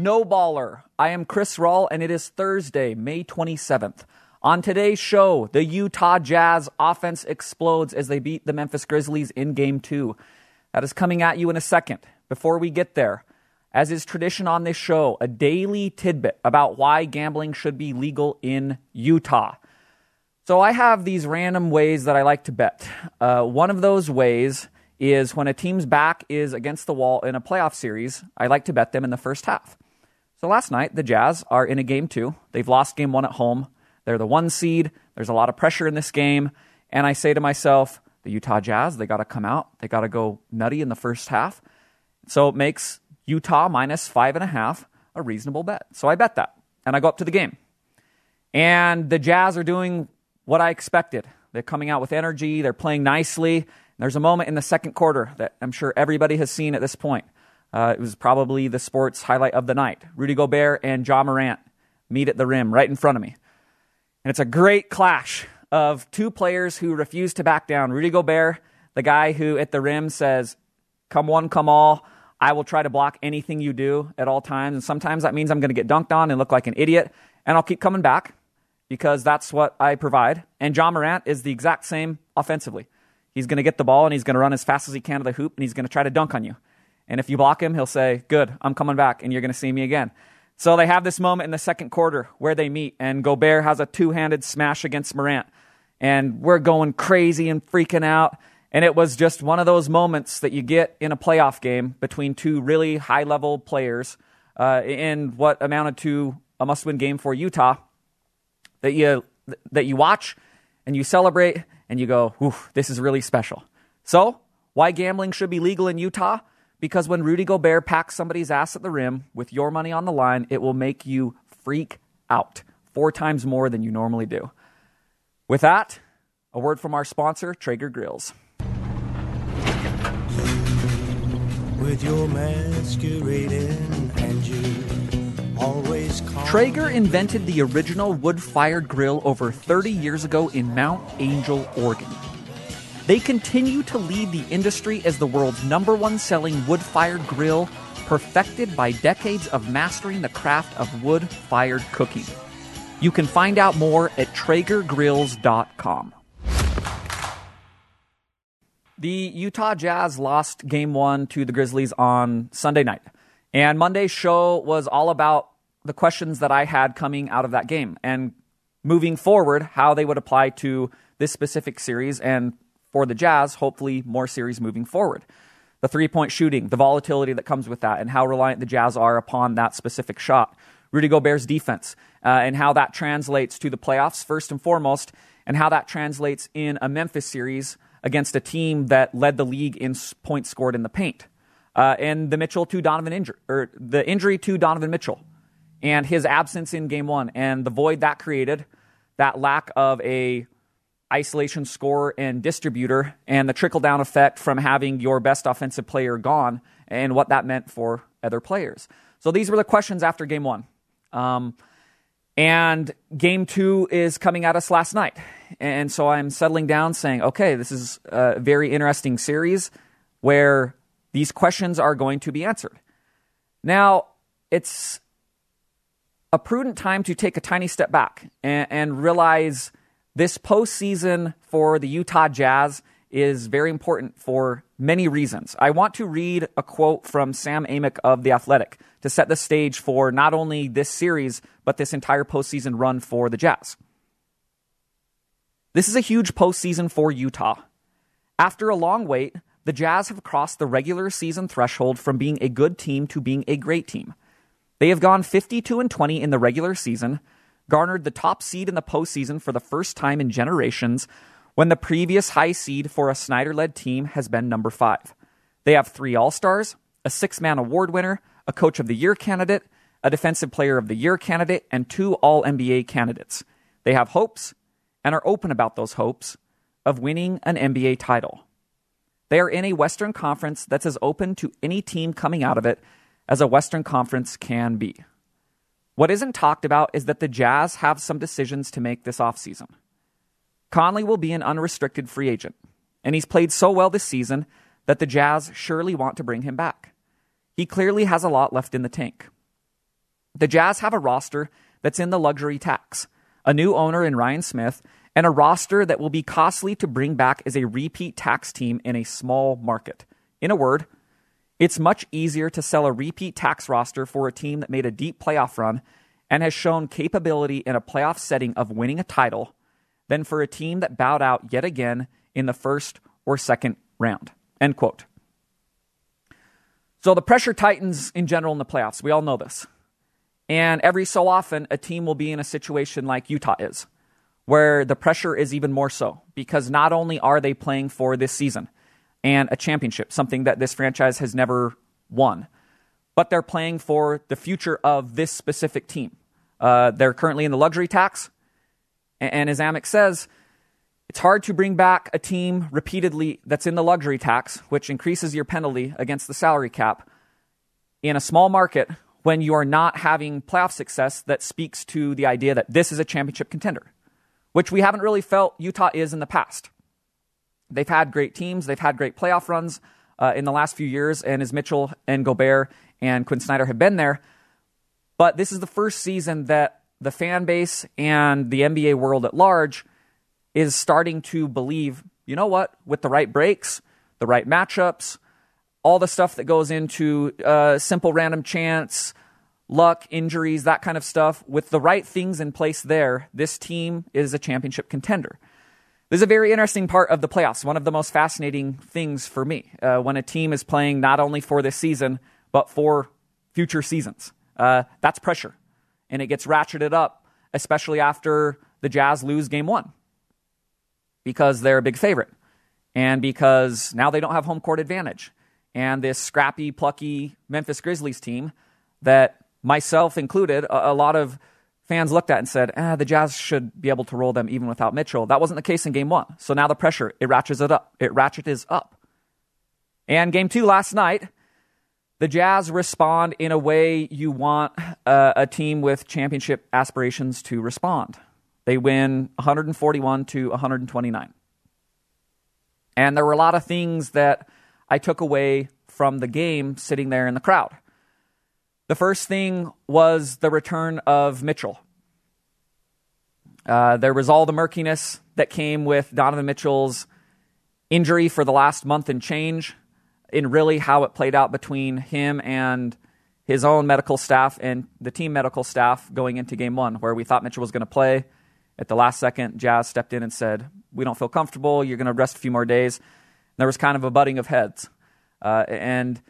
No Baller. I am Chris Rawl, and it is Thursday, May 27th. On today's show, the Utah Jazz offense explodes as they beat the Memphis Grizzlies in Game 2. That is coming at you in a second. Before we get there, as is tradition on this show, a daily tidbit about why gambling should be legal in Utah. So I have these random ways that I like to bet. Uh, one of those ways is when a team's back is against the wall in a playoff series, I like to bet them in the first half. So last night, the Jazz are in a game two. They've lost game one at home. They're the one seed. There's a lot of pressure in this game. And I say to myself, the Utah Jazz, they got to come out. They got to go nutty in the first half. So it makes Utah minus five and a half a reasonable bet. So I bet that. And I go up to the game. And the Jazz are doing what I expected. They're coming out with energy. They're playing nicely. There's a moment in the second quarter that I'm sure everybody has seen at this point. Uh, it was probably the sports highlight of the night. Rudy Gobert and Ja Morant meet at the rim right in front of me. And it's a great clash of two players who refuse to back down. Rudy Gobert, the guy who at the rim says, Come one, come all. I will try to block anything you do at all times. And sometimes that means I'm going to get dunked on and look like an idiot. And I'll keep coming back because that's what I provide. And Ja Morant is the exact same offensively. He's going to get the ball and he's going to run as fast as he can to the hoop and he's going to try to dunk on you. And if you block him, he'll say, Good, I'm coming back and you're going to see me again. So they have this moment in the second quarter where they meet and Gobert has a two handed smash against Morant. And we're going crazy and freaking out. And it was just one of those moments that you get in a playoff game between two really high level players uh, in what amounted to a must win game for Utah that you, that you watch and you celebrate and you go, this is really special. So, why gambling should be legal in Utah? Because when Rudy Gobert packs somebody's ass at the rim with your money on the line, it will make you freak out four times more than you normally do. With that, a word from our sponsor, Traeger Grills. with your masquerading and you always call Traeger invented the original wood fired grill over 30 years ago in Mount Angel, Oregon. They continue to lead the industry as the world's number one selling wood fired grill, perfected by decades of mastering the craft of wood fired cooking. You can find out more at TraegerGrills.com. The Utah Jazz lost game one to the Grizzlies on Sunday night. And Monday's show was all about the questions that I had coming out of that game and moving forward, how they would apply to this specific series and for the Jazz, hopefully more series moving forward. The three point shooting, the volatility that comes with that, and how reliant the Jazz are upon that specific shot. Rudy Gobert's defense, uh, and how that translates to the playoffs, first and foremost, and how that translates in a Memphis series against a team that led the league in points scored in the paint. Uh, and the Mitchell to Donovan injury, or the injury to Donovan Mitchell, and his absence in Game One, and the void that created, that lack of a isolation scorer and distributor, and the trickle down effect from having your best offensive player gone, and what that meant for other players. So these were the questions after Game One. Um, and game two is coming at us last night. And so I'm settling down saying, okay, this is a very interesting series where these questions are going to be answered. Now, it's a prudent time to take a tiny step back and, and realize this postseason for the Utah Jazz is very important for many reasons. I want to read a quote from Sam Amick of The Athletic to set the stage for not only this series, but this entire postseason run for the Jazz. This is a huge postseason for Utah. After a long wait, the Jazz have crossed the regular season threshold from being a good team to being a great team. They have gone 52 and 20 in the regular season, garnered the top seed in the postseason for the first time in generations, when the previous high seed for a Snyder led team has been number five. They have three All Stars, a six man award winner, a Coach of the Year candidate, a Defensive Player of the Year candidate, and two All NBA candidates. They have hopes and are open about those hopes of winning an NBA title. They are in a Western Conference that's as open to any team coming out of it as a Western Conference can be. What isn't talked about is that the Jazz have some decisions to make this offseason. Conley will be an unrestricted free agent, and he's played so well this season that the Jazz surely want to bring him back. he clearly has a lot left in the tank. The Jazz have a roster that's in the luxury tax, a new owner in Ryan Smith, and a roster that will be costly to bring back as a repeat tax team in a small market. In a word, it's much easier to sell a repeat tax roster for a team that made a deep playoff run and has shown capability in a playoff setting of winning a title than for a team that bowed out yet again in the first or second round. End quote. So the pressure tightens in general in the playoffs. We all know this. And every so often, a team will be in a situation like Utah is, where the pressure is even more so because not only are they playing for this season and a championship, something that this franchise has never won, but they're playing for the future of this specific team. Uh, they're currently in the luxury tax. And, and as Amick says, it's hard to bring back a team repeatedly that's in the luxury tax, which increases your penalty against the salary cap, in a small market when you are not having playoff success that speaks to the idea that this is a championship contender, which we haven't really felt Utah is in the past. They've had great teams, they've had great playoff runs uh, in the last few years, and as Mitchell and Gobert and Quinn Snyder have been there. But this is the first season that the fan base and the NBA world at large is starting to believe, you know what, with the right breaks, the right matchups, all the stuff that goes into uh, simple random chance, luck, injuries, that kind of stuff, with the right things in place there, this team is a championship contender. This is a very interesting part of the playoffs. One of the most fascinating things for me uh, when a team is playing not only for this season, but for future seasons. Uh, that's pressure. And it gets ratcheted up, especially after the Jazz lose game one because they're a big favorite and because now they don't have home court advantage and this scrappy, plucky Memphis Grizzlies team that myself included, a, a lot of fans looked at and said, ah, the Jazz should be able to roll them even without Mitchell. That wasn't the case in game one. So now the pressure, it ratchets it up. It ratchets up. And game two last night, the Jazz respond in a way you want uh, a team with championship aspirations to respond. They win 141 to 129. And there were a lot of things that I took away from the game sitting there in the crowd. The first thing was the return of Mitchell. Uh, there was all the murkiness that came with Donovan Mitchell's injury for the last month and change, in really how it played out between him and his own medical staff and the team medical staff going into game one, where we thought Mitchell was going to play. At the last second, Jazz stepped in and said, We don't feel comfortable. You're going to rest a few more days And there was kind of a butting of heads. Uh, and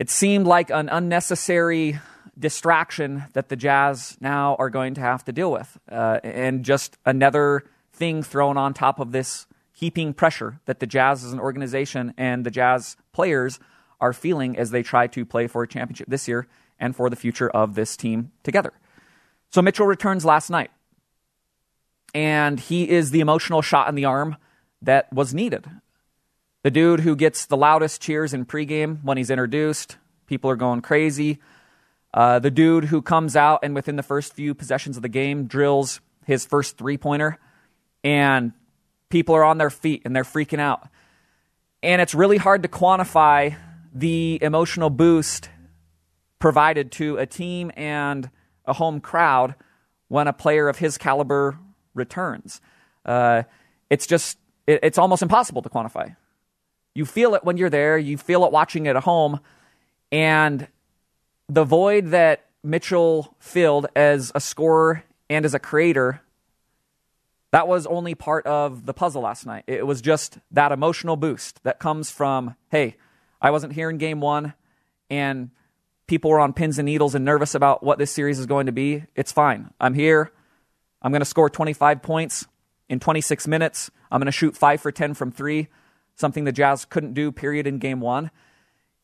it seemed like an unnecessary distraction that the Jazz now are going to have to deal with. Uh, and just another thing thrown on top of this heaping pressure that the Jazz as an organization and the Jazz players are feeling as they try to play for a championship this year and for the future of this team together. So Mitchell returns last night. And he is the emotional shot in the arm that was needed. The dude who gets the loudest cheers in pregame when he's introduced, people are going crazy. Uh, the dude who comes out and within the first few possessions of the game drills his first three pointer, and people are on their feet and they're freaking out. And it's really hard to quantify the emotional boost provided to a team and a home crowd when a player of his caliber returns. Uh, it's just, it, it's almost impossible to quantify. You feel it when you're there, you feel it watching it at home. And the void that Mitchell filled as a scorer and as a creator, that was only part of the puzzle last night. It was just that emotional boost that comes from, hey, I wasn't here in game one, and people were on pins and needles and nervous about what this series is going to be. It's fine. I'm here. I'm going to score 25 points in 26 minutes. I'm going to shoot 5 for 10 from 3 something the Jazz couldn't do, period, in game one.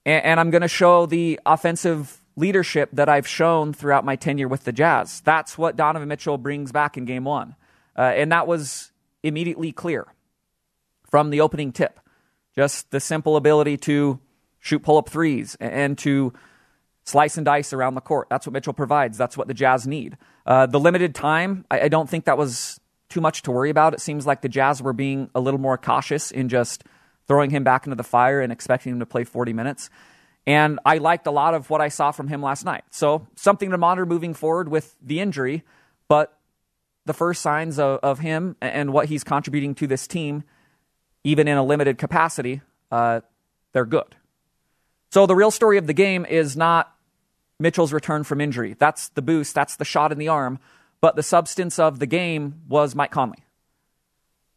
And, and I'm going to show the offensive leadership that I've shown throughout my tenure with the Jazz. That's what Donovan Mitchell brings back in game one. Uh, and that was immediately clear from the opening tip. Just the simple ability to shoot pull up threes and to slice and dice around the court. That's what Mitchell provides. That's what the Jazz need. Uh, the limited time, I, I, don't think that was too much to worry about. It seems like the Jazz were being a little more cautious in just throwing him back into the fire and expecting him to play 40 minutes. And I liked a lot of what I saw from him last night. So something to monitor moving forward with the injury, but the first signs of, of him and what he's contributing to this team, even in a limited capacity, uh, they're good. So the real story of the game is not Mitchell's return from injury. That's the boost, that's the shot in the arm. But the substance of the game was Mike Conley,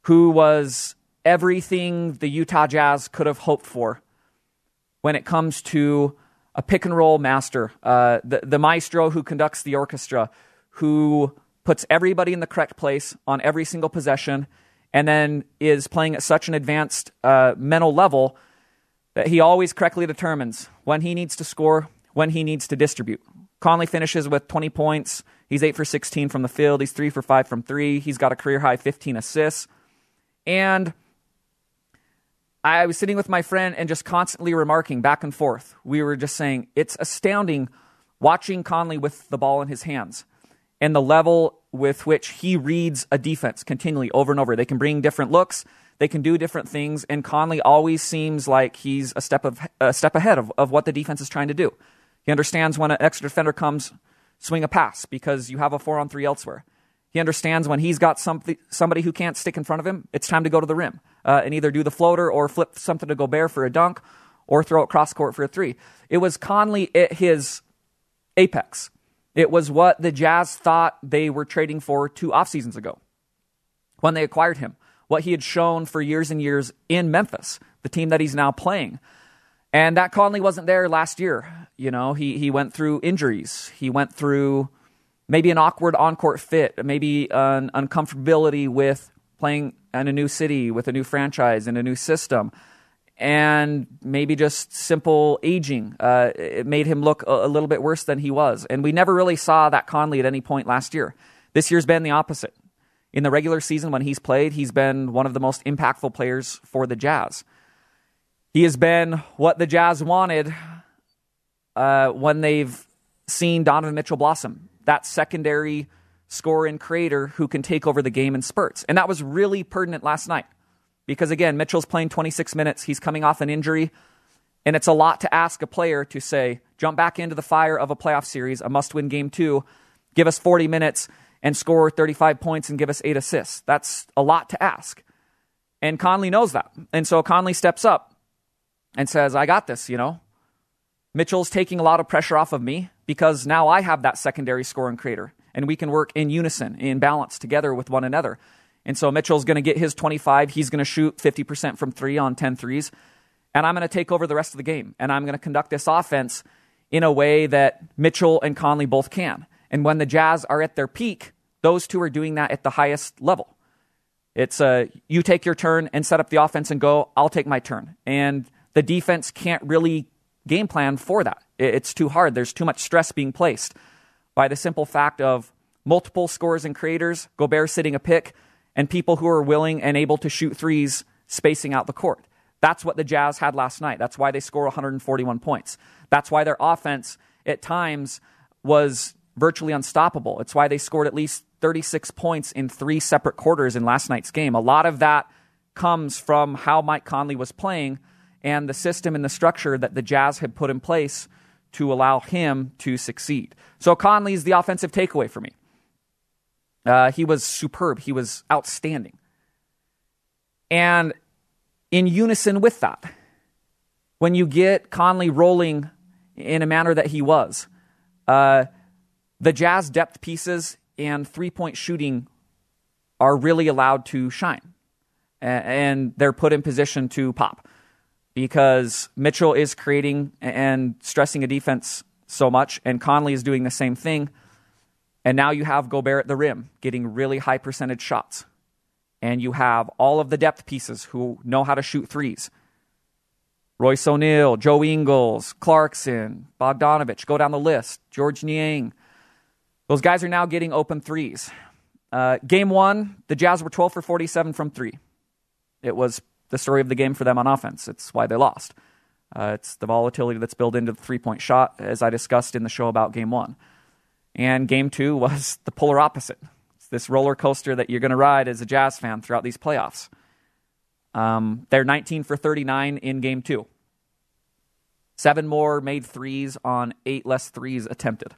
who was everything the Utah Jazz could have hoped for when it comes to a pick and roll master, uh, the, the maestro who conducts the orchestra, who puts everybody in the correct place on every single possession, and then is playing at such an advanced uh, mental level that he always correctly determines when he needs to score, when he needs to distribute. Conley finishes with 20 points. He's 8 for 16 from the field. He's 3 for 5 from 3. He's got a career high 15 assists. And I was sitting with my friend and just constantly remarking back and forth. We were just saying, it's astounding watching Conley with the ball in his hands and the level with which he reads a defense continually over and over. They can bring different looks, they can do different things, and Conley always seems like he's a step of a step ahead of, of what the defense is trying to do. He understands when an extra defender comes, swing a pass because you have a four on three elsewhere. He understands when he's got something, somebody who can't stick in front of him, it's time to go to the rim uh, and either do the floater or flip something to Gobert for a dunk or throw it cross court for a three. It was Conley at his apex. It was what the Jazz thought they were trading for two off seasons ago when they acquired him. What he had shown for years and years in Memphis, the team that he's now playing. And that Conley wasn't there last year. You know, he, he went through injuries. He went through maybe an awkward on court fit, maybe an uncomfortability with playing in a new city with a new franchise and a new system. And maybe just simple aging. Uh, it made him look a, a little bit worse than he was. And we never really saw that Conley at any point last year. This year's been the opposite. In the regular season, when he's played, he's been one of the most impactful players for the Jazz. He has been what the Jazz wanted uh, when they've seen Donovan Mitchell blossom that secondary scorer and creator who can take over the game in spurts. And that was really pertinent last night because, again, Mitchell's playing 26 minutes. He's coming off an injury. And it's a lot to ask a player to say, jump back into the fire of a playoff series, a must win game two, give us 40 minutes and score 35 points and give us eight assists. That's a lot to ask. And Conley knows that. And so Conley steps up and says, I got this, you know. Mitchell's taking a lot of pressure off of me because now I have that secondary scoring creator and we can work in unison, in balance together with one another. And so Mitchell's going to get his 25. He's going to shoot 50% from three on 10 threes. And I'm going to take over the rest of the game. And I'm going to conduct this offense in a way that Mitchell and Conley both can. And when the Jazz are at their peak, those two are doing that at the highest level. It's uh, you take your turn and set up the offense and go, I'll take my turn. And the defense can't really game plan for that. It's too hard. There's too much stress being placed by the simple fact of multiple scores and creators, Gobert sitting a pick, and people who are willing and able to shoot threes spacing out the court. That's what the Jazz had last night. That's why they score 141 points. That's why their offense at times was virtually unstoppable. It's why they scored at least 36 points in three separate quarters in last night's game. A lot of that comes from how Mike Conley was playing and the system and the structure that the Jazz had put in place to allow him to succeed. So Conley is the offensive takeaway for me. Uh, he was superb. He was outstanding. And in unison with that, when you get Conley rolling in a manner that he was, uh, the Jazz depth pieces and three point shooting are really allowed to shine. And they're put in position to pop because Mitchell is creating and stressing a defense so much, and Conley is doing the same thing. And now you have Gobert at the rim getting really high percentage shots. And you have all of the depth pieces who know how to shoot threes. Royce O'Neale, Joe Ingles, Clarkson, Bogdanovich, go down the list, Georges Niang. Those guys are now getting open threes. Uh, game one, the Jazz were 12 for 47 from three. It was the story of the game for them on offense. It's why they lost. Uh, it's the volatility that's built into the three point shot, as I discussed in the show about game one. And game two was the polar opposite. It's this roller coaster that you're going to ride as a Jazz fan throughout these playoffs. Um, they're 19 for 39 in game two. seven more made threes on eight less threes attempted.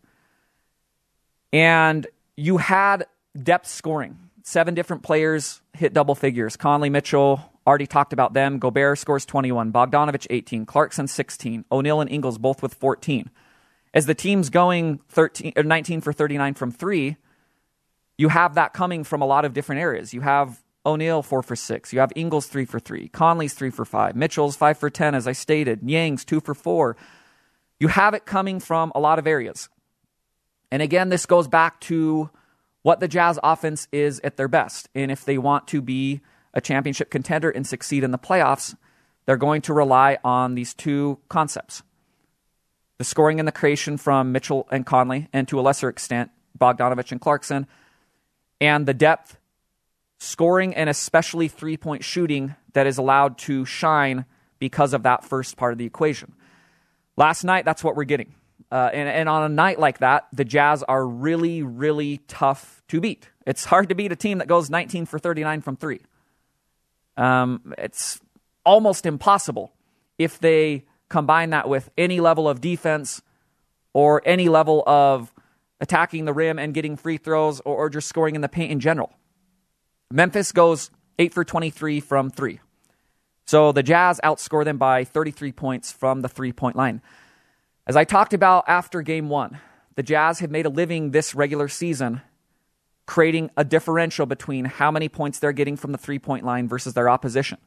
And you had depth scoring. Seven different players hit double figures. Conley, Mitchell, already talked about them. Gobert scores 21, Bogdanovich 18, Clarkson 16, O'Neale and Ingles both with 14. As the team's going 13 or 19 for 39 from 3, you have that coming from a lot of different areas. You have O'Neale 4 for 6, you have Ingles 3 for 3, Conley's 3 for 5, Mitchell's 5 for 10 as I stated, Niang's 2 for 4. You have it coming from a lot of areas. And again, this goes back to what the Jazz offense is at their best. And if they want to be a championship contender and succeed in the playoffs, they're going to rely on these two concepts the scoring and the creation from Mitchell and Conley, and to a lesser extent, Bogdanovich and Clarkson, and the depth, scoring, and especially three point shooting that is allowed to shine because of that first part of the equation. Last night, that's what we're getting. Uh, and, and on a night like that, the Jazz are really, really tough to beat. It's hard to beat a team that goes 19 for 39 from three. Um, it's almost impossible if they combine that with any level of defense or any level of attacking the rim and getting free throws or, or just scoring in the paint in general. Memphis goes 8 for 23 from three. So the Jazz outscore them by 33 points from the three point line. As I talked about after game one, the Jazz have made a living this regular season creating a differential between how many points they're getting from the three point line versus their opposition.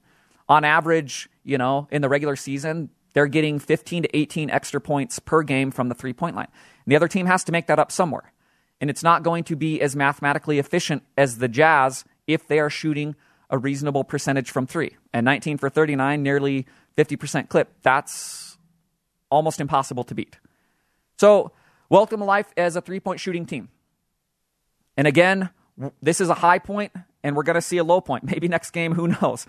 On average, you know, in the regular season, they're getting 15 to 18 extra points per game from the three point line. And the other team has to make that up somewhere. And it's not going to be as mathematically efficient as the Jazz if they are shooting a reasonable percentage from three. And 19 for 39, nearly 50% clip. That's almost impossible to beat. So, welcome to life as a three point shooting team. And again, this is a high point, and we're going to see a low point. Maybe next game, who knows?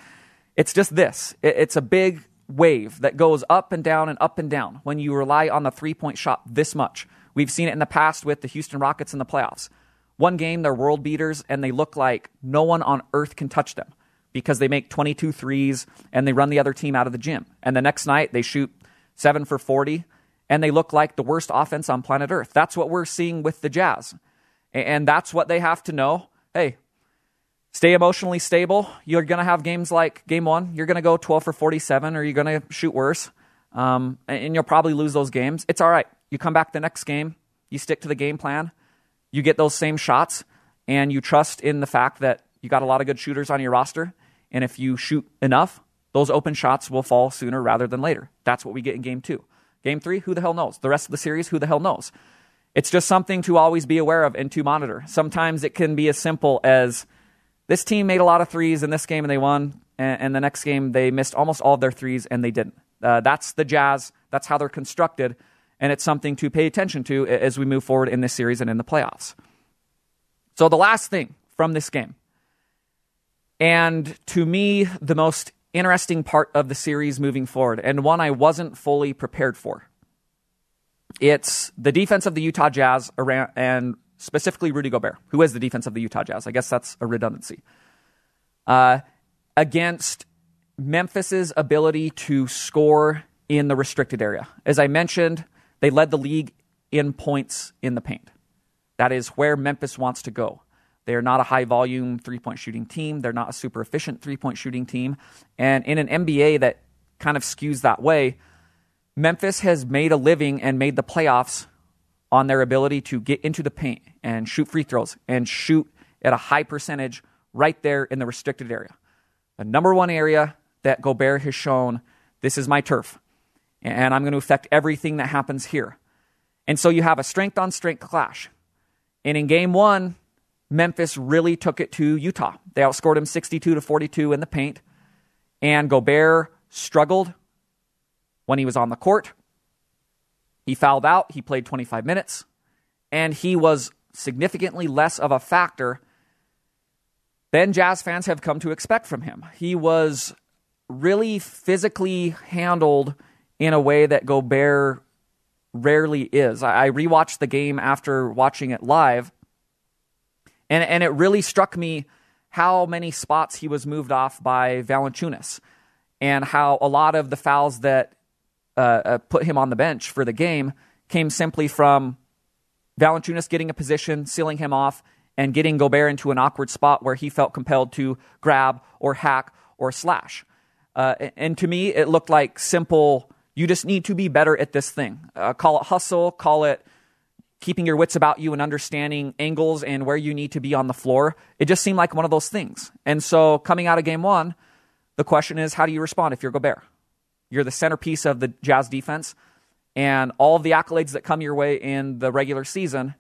It's just this it's a big wave that goes up and down and up and down when you rely on the three point shot this much. We've seen it in the past with the Houston Rockets in the playoffs. One game, they're world beaters, and they look like no one on earth can touch them because they make 22 threes and they run the other team out of the gym. And the next night, they shoot seven for 40, and they look like the worst offense on planet Earth. That's what we're seeing with the Jazz. And that's what they have to know. Hey, stay emotionally stable. You're going to have games like game one, you're going to go 12 for 47, or you're going to shoot worse, um, and you'll probably lose those games. It's all right. You come back the next game, you stick to the game plan, you get those same shots, and you trust in the fact that you got a lot of good shooters on your roster. And if you shoot enough, those open shots will fall sooner rather than later. That's what we get in game two. Game three, who the hell knows? The rest of the series, who the hell knows? It's just something to always be aware of and to monitor. Sometimes it can be as simple as this team made a lot of threes in this game and they won, and, and the next game they missed almost all of their threes and they didn't. Uh, that's the Jazz. That's how they're constructed, and it's something to pay attention to as we move forward in this series and in the playoffs. So, the last thing from this game, and to me, the most interesting part of the series moving forward, and one I wasn't fully prepared for. It's the defense of the Utah Jazz around, and specifically Rudy Gobert, who is the defense of the Utah Jazz. I guess that's a redundancy. Uh, against Memphis's ability to score in the restricted area. As I mentioned, they led the league in points in the paint. That is where Memphis wants to go. They are not a high volume three point shooting team. They're not a super efficient three point shooting team. And in an NBA that kind of skews that way, Memphis has made a living and made the playoffs on their ability to get into the paint and shoot free throws and shoot at a high percentage right there in the restricted area. The number one area that Gobert has shown this is my turf, and I'm going to affect everything that happens here. And so you have a strength on strength clash. And in game one, Memphis really took it to Utah. They outscored him 62 to 42 in the paint. And Gobert struggled when he was on the court. He fouled out. He played 25 minutes. And he was significantly less of a factor than Jazz fans have come to expect from him. He was really physically handled in a way that Gobert rarely is. I rewatched the game after watching it live, and, and it really struck me how many spots he was moved off by Valanciunas and how a lot of the fouls that uh, uh, put him on the bench for the game came simply from Valanciunas getting a position, sealing him off, and getting Gobert into an awkward spot where he felt compelled to grab or hack or slash. Uh, and to me, it looked like simple. You just need to be better at this thing. Uh, call it hustle. Call it keeping your wits about you and understanding angles and where you need to be on the floor. It just seemed like one of those things. And so, coming out of game one, the question is, how do you respond if you're Gobert? You're the centerpiece of the Jazz defense, and all of the accolades that come your way in the regular season,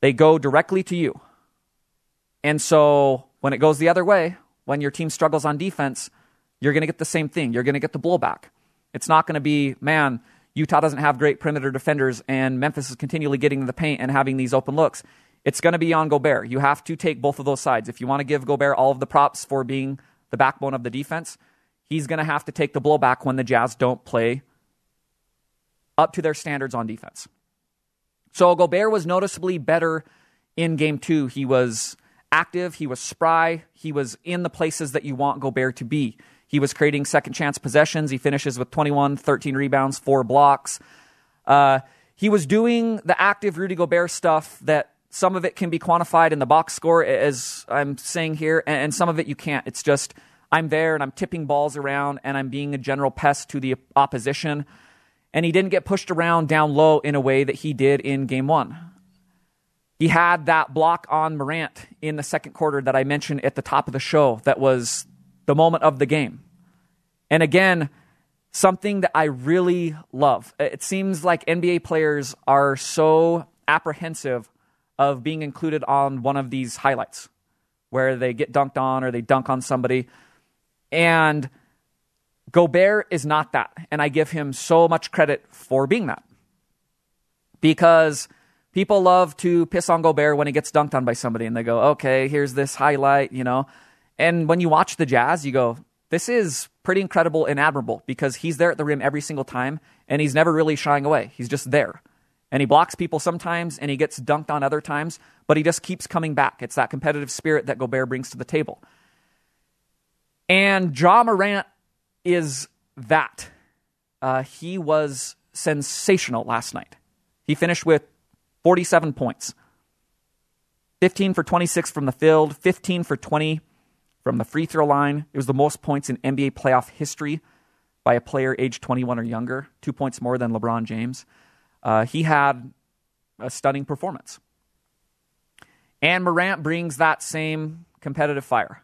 they go directly to you. And so, when it goes the other way, when your team struggles on defense, you're going to get the same thing. You're going to get the blowback. It's not going to be, man, Utah doesn't have great perimeter defenders and Memphis is continually getting in the paint and having these open looks. It's going to be on Gobert. You have to take both of those sides. If you want to give Gobert all of the props for being the backbone of the defense, he's going to have to take the blowback when the Jazz don't play up to their standards on defense. So Gobert was noticeably better in game two. He was active, he was spry, he was in the places that you want Gobert to be. He was creating second chance possessions. He finishes with 21, 13 rebounds, four blocks. Uh, he was doing the active Rudy Gobert stuff that some of it can be quantified in the box score, as I'm saying here, and some of it you can't. It's just I'm there and I'm tipping balls around and I'm being a general pest to the opposition. And he didn't get pushed around down low in a way that he did in game one. He had that block on Morant in the second quarter that I mentioned at the top of the show that was the moment of the game. And again, something that I really love. It seems like NBA players are so apprehensive of being included on one of these highlights where they get dunked on or they dunk on somebody. And Gobert is not that. And I give him so much credit for being that. Because people love to piss on Gobert when he gets dunked on by somebody and they go, okay, here's this highlight, you know. And when you watch the Jazz, you go, this is pretty incredible and admirable because he's there at the rim every single time and he's never really shying away. He's just there. And he blocks people sometimes and he gets dunked on other times, but he just keeps coming back. It's that competitive spirit that Gobert brings to the table. And Ja Morant is that. Uh, he was sensational last night. He finished with 47 points 15 for 26 from the field, 15 for 20 from the free throw line. It was the most points in NBA playoff history by a player aged 21 or younger, two points more than LeBron James. Uh, he had a stunning performance. And Morant brings that same competitive fire.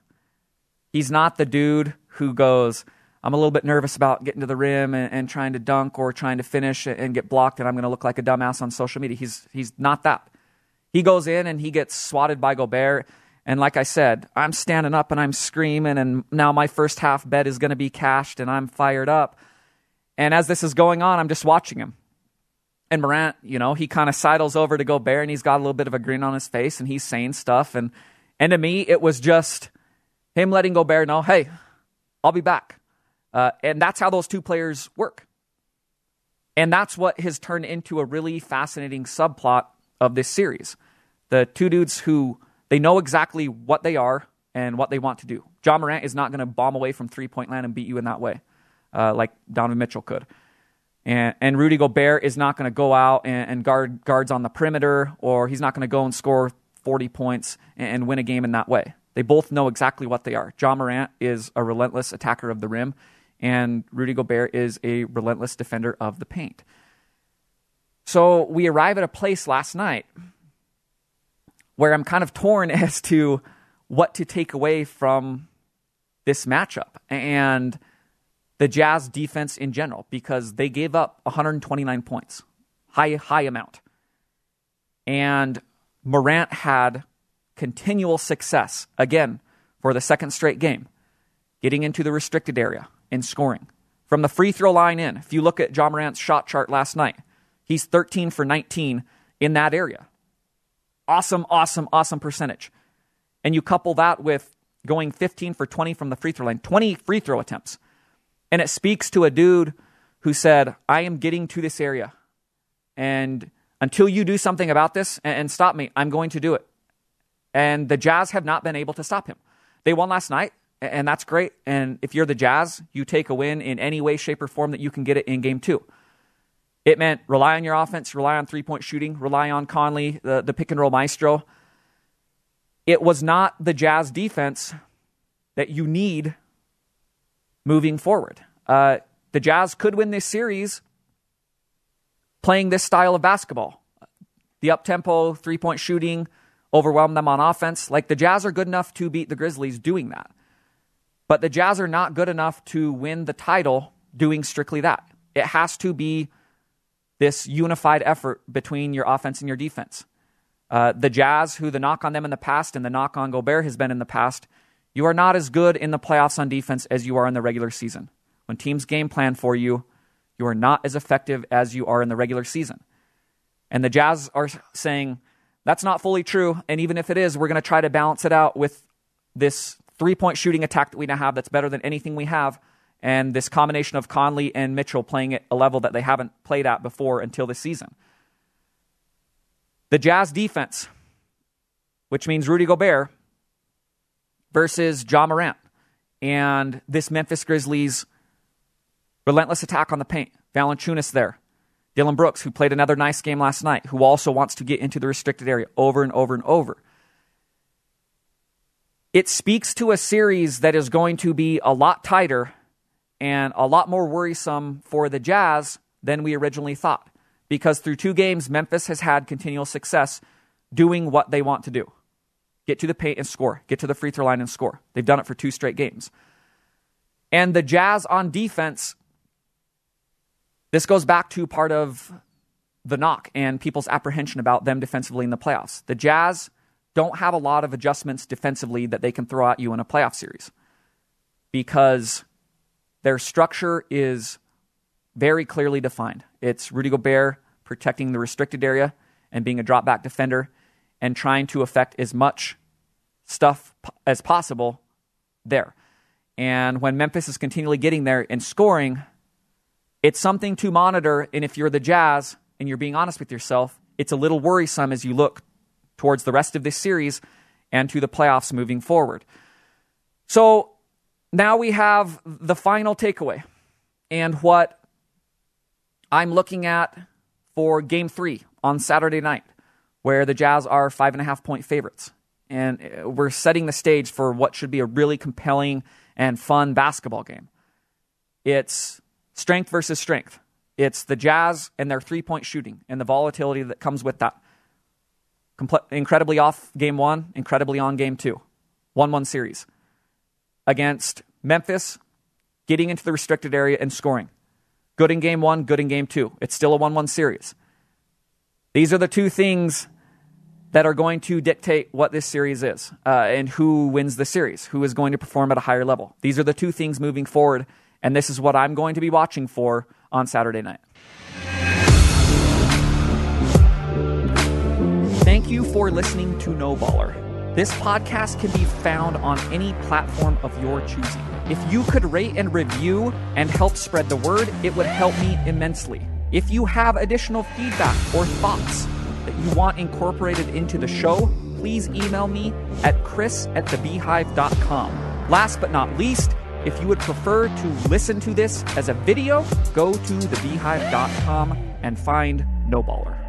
He's not the dude who goes, I'm a little bit nervous about getting to the rim and, and trying to dunk or trying to finish and get blocked, and I'm going to look like a dumbass on social media. He's, he's not that. He goes in and he gets swatted by Gobert and like I said, I'm standing up and I'm screaming, and now my first half bet is going to be cashed, and I'm fired up. And as this is going on, I'm just watching him. And Morant, you know, he kind of sidles over to Gobert, and he's got a little bit of a grin on his face, and he's saying stuff. And and to me, it was just him letting Gobert know, hey, I'll be back. Uh, and that's how those two players work. And that's what has turned into a really fascinating subplot of this series. The two dudes who they know exactly what they are and what they want to do. Ja Morant is not going to bomb away from three point land and beat you in that way, uh, like Donovan Mitchell could. And, and Rudy Gobert is not going to go out and, and, guard guards on the perimeter, or he's not going to go and score 40 points and, and, win a game in that way. They both know exactly what they are. Ja Morant is a relentless attacker of the rim, and Rudy Gobert is a relentless defender of the paint. So we arrive at a place last night where I'm kind of torn as to what to take away from this matchup and the Jazz defense in general because they gave up 129 points, high high amount. And Morant had continual success again for the second straight game, getting into the restricted area and scoring. From the free throw line in, if you look at Ja Morant's shot chart last night, he's 13 for 19 in that area awesome, awesome, awesome percentage. And you couple that with going 15 for 20 from the free throw line, 20 free throw attempts. And it speaks to a dude who said, I am getting to this area. And until you do something about this and, stop me, I'm going to do it. And the Jazz have not been able to stop him. They won last night. and that's great. And if you're the Jazz, you take a win in any way, shape, or form that you can get it in game two. It meant rely on your offense, rely on three point shooting, rely on Conley, the, the pick and roll maestro. It was not the Jazz defense that you need moving forward. Uh, the Jazz could win this series playing this style of basketball. The up tempo, three point shooting, overwhelm them on offense. Like the Jazz are good enough to beat the Grizzlies doing that. But the Jazz are not good enough to win the title doing strictly that. It has to be this unified effort between your offense and your defense. Uh, the Jazz, who the knock on them in the past and the knock on Gobert has been in the past, you are not as good in the playoffs on defense as you are in the regular season. When teams game plan for you, you are not as effective as you are in the regular season. And the Jazz are saying that's not fully true. And even if it is, we're going to try to balance it out with this three point shooting attack that we now have that's better than anything we have. And this combination of Conley and Mitchell playing at a level that they haven't played at before until this season. The Jazz defense, which means Rudy Gobert, versus Ja Morant and this Memphis Grizzlies relentless attack on the paint. Valanciunas there. Dillon Brooks, who played another nice game last night, who also wants to get into the restricted area over and over and over. It speaks to a series that is going to be a lot tighter and a lot more worrisome for the Jazz than we originally thought. Because through two games, Memphis has had continual success doing what they want to do get to the paint and score, get to the free throw line and score. They've done it for two straight games. And the Jazz on defense, this goes back to part of the knock and people's apprehension about them defensively in the playoffs. The Jazz don't have a lot of adjustments defensively that they can throw at you in a playoff series because their structure is very clearly defined. It's Rudy Gobert protecting the restricted area and being a drop back defender and trying to affect as much stuff as possible there. And when Memphis is continually getting there and scoring, it's something to monitor. And if you're the Jazz and you're being honest with yourself, it's a little worrisome as you look towards the rest of this series and to the playoffs moving forward. So now we have the final takeaway and what I'm looking at for game three on Saturday night where the Jazz are five and a half point favorites. And uh, we're setting the stage for what should be a really compelling and fun basketball game. It's strength versus strength. It's the Jazz and their three point shooting and the volatility that comes with that. Comple- incredibly off game one, incredibly on game two. 1 1 series. Against Memphis, getting into the restricted area and scoring. Good in game one, good in game two. It's still a 1 1 series. These are the two things that are going to dictate what this series is uh, and who wins the series, who is going to perform at a higher level. These are the two things moving forward, and this is what I'm going to be watching for on Saturday night. Thank you for listening to No Baller. This podcast can be found on any platform of your choosing. If you could rate and review and help spread the word, it would help me immensely. If you have additional feedback or thoughts that you want incorporated into the show, please email me at chris at thebeehive.com. Last but not least, if you would prefer to listen to this as a video, go to thebeehive.com and find No Baller.